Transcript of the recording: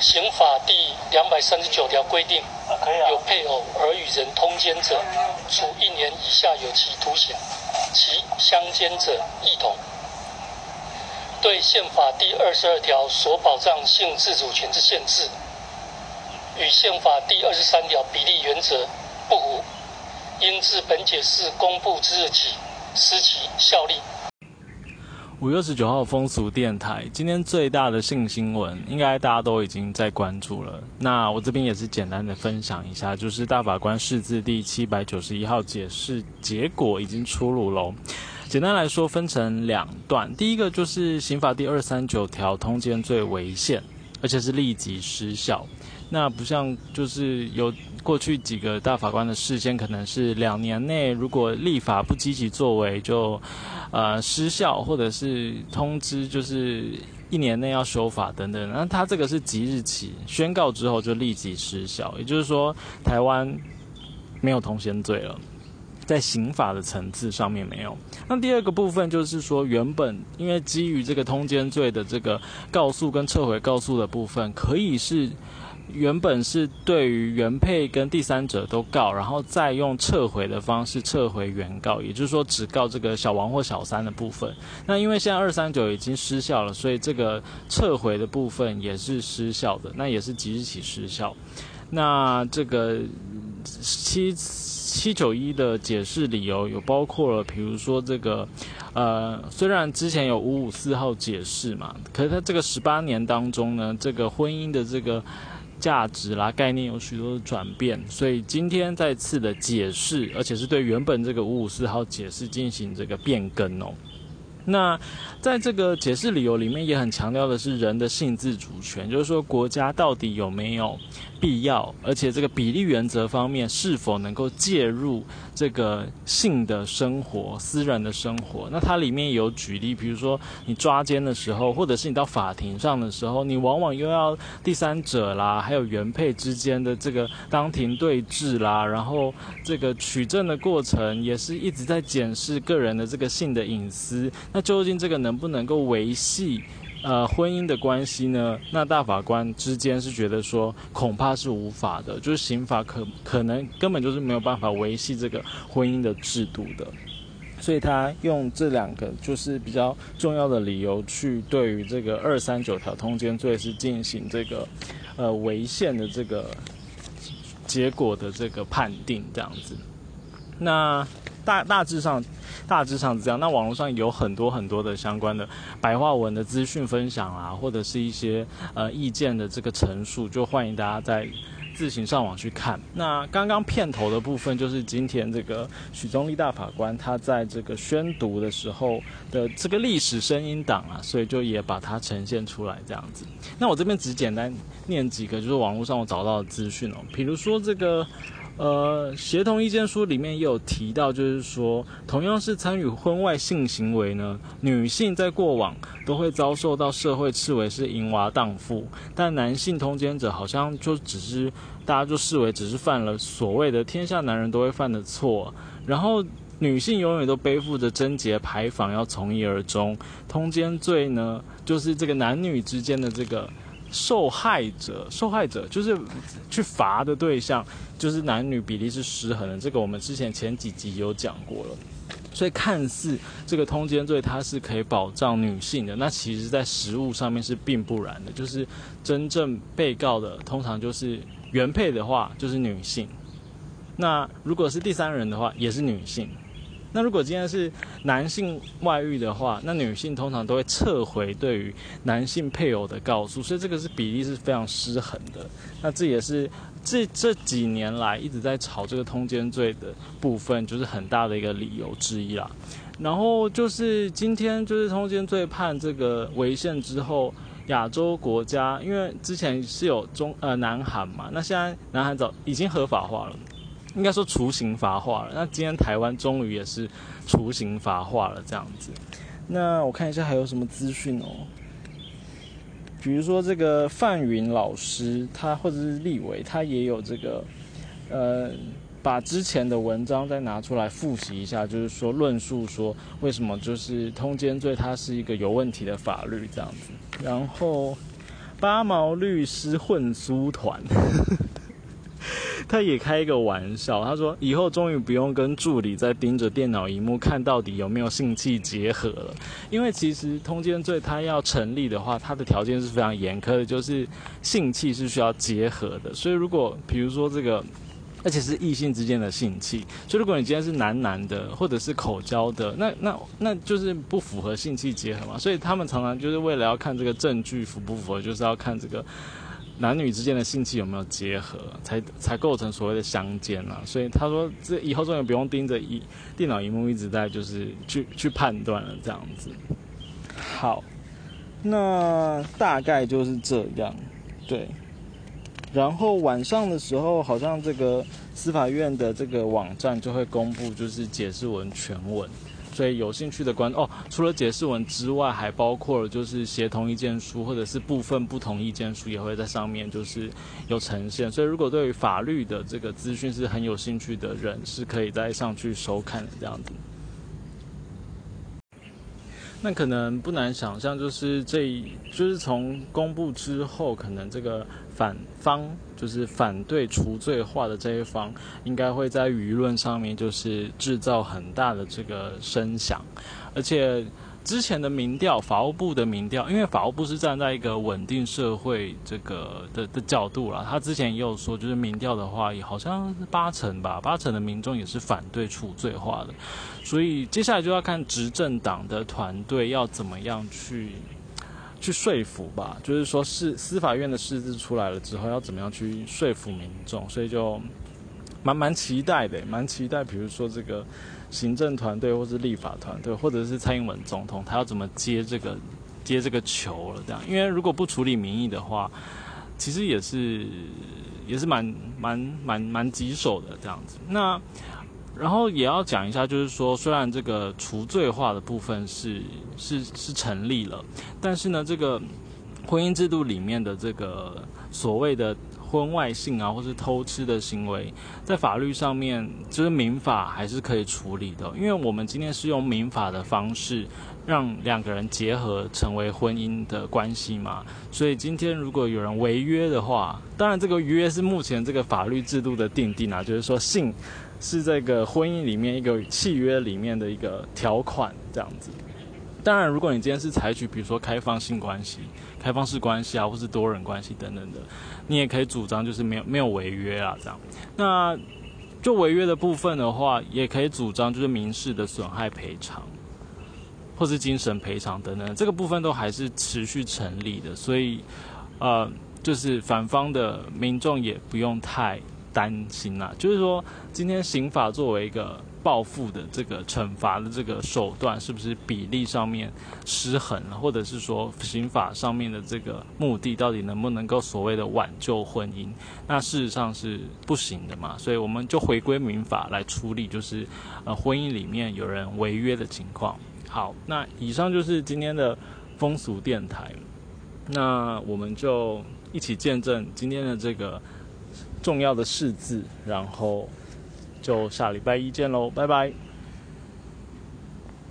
刑法第两百三十九条规定，有配偶而与人通奸者，处一年以下有期徒刑；其相奸者一同。对宪法第二十二条所保障性自主权之限制，与宪法第二十三条比例原则不符，应自本解释公布之日起失其效力。五月十九号风俗电台，今天最大的性新闻，应该大家都已经在关注了。那我这边也是简单的分享一下，就是大法官释字第七百九十一号解释结果已经出炉喽。简单来说，分成两段，第一个就是刑法第二三九条通奸罪违宪，而且是立即失效。那不像就是有过去几个大法官的事件，可能是两年内如果立法不积极作为就。呃，失效或者是通知，就是一年内要修法等等。那他这个是即日起宣告之后就立即失效，也就是说，台湾没有通奸罪了，在刑法的层次上面没有。那第二个部分就是说，原本因为基于这个通奸罪的这个告诉跟撤回告诉的部分，可以是。原本是对于原配跟第三者都告，然后再用撤回的方式撤回原告，也就是说只告这个小王或小三的部分。那因为现在二三九已经失效了，所以这个撤回的。部分也是失效的，那也是即日起失效。那这个七七九一的。解释理由有包括了，比如说这个呃，虽然之前有五五四号解释嘛，可是它这个十八年当中呢，这个婚姻的。这个。价值啦，概念有许多的转变，所以今天再次的解释，而且是对原本这个五五四号解释进行这个变更哦。那在这个解释理由里面，也很强调的是人的性自主权，就是说国家到底有没有必要，而且这个比例原则方面是否能够介入这个性的生活、私人的生活？那它里面有举例，比如说你抓奸的时候，或者是你到法庭上的时候，你往往又要第三者啦，还有原配之间的这个当庭对质啦，然后这个取证的过程也是一直在检视个人的这个性的隐私。那究竟这个能不能够维系呃婚姻的关系呢？那大法官之间是觉得说恐怕是无法的，就是刑法可可能根本就是没有办法维系这个婚姻的制度的，所以他用这两个就是比较重要的理由去对于这个二三九条通奸罪是进行这个呃违宪的这个结果的这个判定这样子。那大大致上。大致上是这样，那网络上有很多很多的相关的白话文的资讯分享啊，或者是一些呃意见的这个陈述，就欢迎大家在自行上网去看。那刚刚片头的部分就是今天这个许宗立大法官他在这个宣读的时候的这个历史声音档啊，所以就也把它呈现出来这样子。那我这边只简单念几个，就是网络上我找到的资讯哦，比如说这个。呃，协同意见书里面也有提到，就是说，同样是参与婚外性行为呢，女性在过往都会遭受到社会视为是淫娃荡妇，但男性通奸者好像就只是大家就视为只是犯了所谓的天下男人都会犯的错，然后女性永远都背负着贞洁牌坊要从一而终，通奸罪呢，就是这个男女之间的这个。受害者，受害者就是去罚的对象，就是男女比例是失衡的。这个我们之前前几集有讲过了。所以看似这个通奸罪它是可以保障女性的，那其实在实物上面是并不然的。就是真正被告的通常就是原配的话就是女性，那如果是第三人的话也是女性。那如果今天是男性外遇的话，那女性通常都会撤回对于男性配偶的告诉，所以这个是比例是非常失衡的。那这也是这这几年来一直在炒这个通奸罪的部分，就是很大的一个理由之一啦。然后就是今天就是通奸罪判这个违宪之后，亚洲国家因为之前是有中呃南韩嘛，那现在南韩早已经合法化了。应该说雏形发化了，那今天台湾终于也是雏形发化了这样子。那我看一下还有什么资讯哦，比如说这个范云老师，他或者是立伟，他也有这个，呃，把之前的文章再拿出来复习一下，就是说论述说为什么就是通奸罪它是一个有问题的法律这样子。然后八毛律师混租团。他也开一个玩笑，他说以后终于不用跟助理在盯着电脑荧幕看到底有没有性器结合了，因为其实通奸罪它要成立的话，它的条件是非常严苛的，就是性器是需要结合的。所以如果比如说这个，而且是异性之间的性器，所以如果你今天是男男的或者是口交的，那那那就是不符合性器结合嘛。所以他们常常就是为了要看这个证据符不符合，就是要看这个。男女之间的性器有没有结合，才才构成所谓的相奸啊？所以他说，这以后终于不用盯着一电脑荧幕一直在就是去去判断了，这样子。好，那大概就是这样，对。然后晚上的时候，好像这个司法院的这个网站就会公布就是解释文全文。所以有兴趣的观哦，除了解释文之外，还包括了就是协同意见书或者是部分不同意见书也会在上面就是有呈现。所以如果对于法律的这个资讯是很有兴趣的人，是可以再上去收看的这样子。那可能不难想象，就是这就是从公布之后，可能这个。反方就是反对除罪化的这一方，应该会在舆论上面就是制造很大的这个声响，而且之前的民调，法务部的民调，因为法务部是站在一个稳定社会这个的的角度啦，他之前也有说，就是民调的话，也好像八成吧，八成的民众也是反对处罪化的，所以接下来就要看执政党的团队要怎么样去。去说服吧，就是说是司法院的释字出来了之后，要怎么样去说服民众，所以就蛮蛮期待的，蛮期待。比如说这个行政团队，或是立法团队，或者是蔡英文总统，他要怎么接这个接这个球了？这样，因为如果不处理民意的话，其实也是也是蛮蛮蛮蛮棘手的这样子。那。然后也要讲一下，就是说，虽然这个除罪化的部分是是是成立了，但是呢，这个婚姻制度里面的这个所谓的婚外性啊，或是偷吃的行为，在法律上面，就是民法还是可以处理的，因为我们今天是用民法的方式让两个人结合成为婚姻的关系嘛，所以今天如果有人违约的话，当然这个约是目前这个法律制度的定定啊，就是说性。是这个婚姻里面一个契约里面的一个条款这样子。当然，如果你今天是采取比如说开放性关系、开放式关系啊，或是多人关系等等的，你也可以主张就是没有没有违约啊这样。那就违约的部分的话，也可以主张就是民事的损害赔偿，或是精神赔偿等等，这个部分都还是持续成立的。所以，呃，就是反方的民众也不用太。担心啦，就是说，今天刑法作为一个报复的这个惩罚的这个手段，是不是比例上面失衡了，或者是说刑法上面的这个目的到底能不能够所谓的挽救婚姻？那事实上是不行的嘛，所以我们就回归民法来处理，就是呃婚姻里面有人违约的情况。好，那以上就是今天的风俗电台，那我们就一起见证今天的这个。重要的事字，然后就下礼拜一见喽，拜拜。